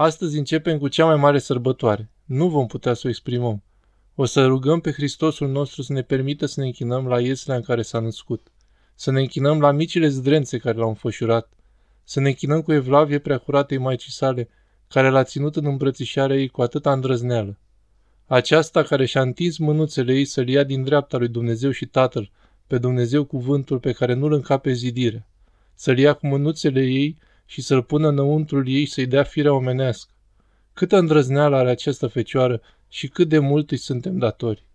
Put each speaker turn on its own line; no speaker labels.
Astăzi începem cu cea mai mare sărbătoare. Nu vom putea să o exprimăm. O să rugăm pe Hristosul nostru să ne permită să ne închinăm la ieslea în care s-a născut, să ne închinăm la micile zdrențe care l-au înfășurat, să ne închinăm cu evlavie preacuratei Maicii sale, care l-a ținut în îmbrățișarea ei cu atâta îndrăzneală. Aceasta care și-a întins mânuțele ei să-L ia din dreapta lui Dumnezeu și Tatăl, pe Dumnezeu cuvântul pe care nu-L încape zidire, să-L ia cu mânuțele ei și să-L pună înăuntrul ei să-i dea firea omenească. Câtă îndrăzneală are această fecioară și cât de mult îi suntem datori.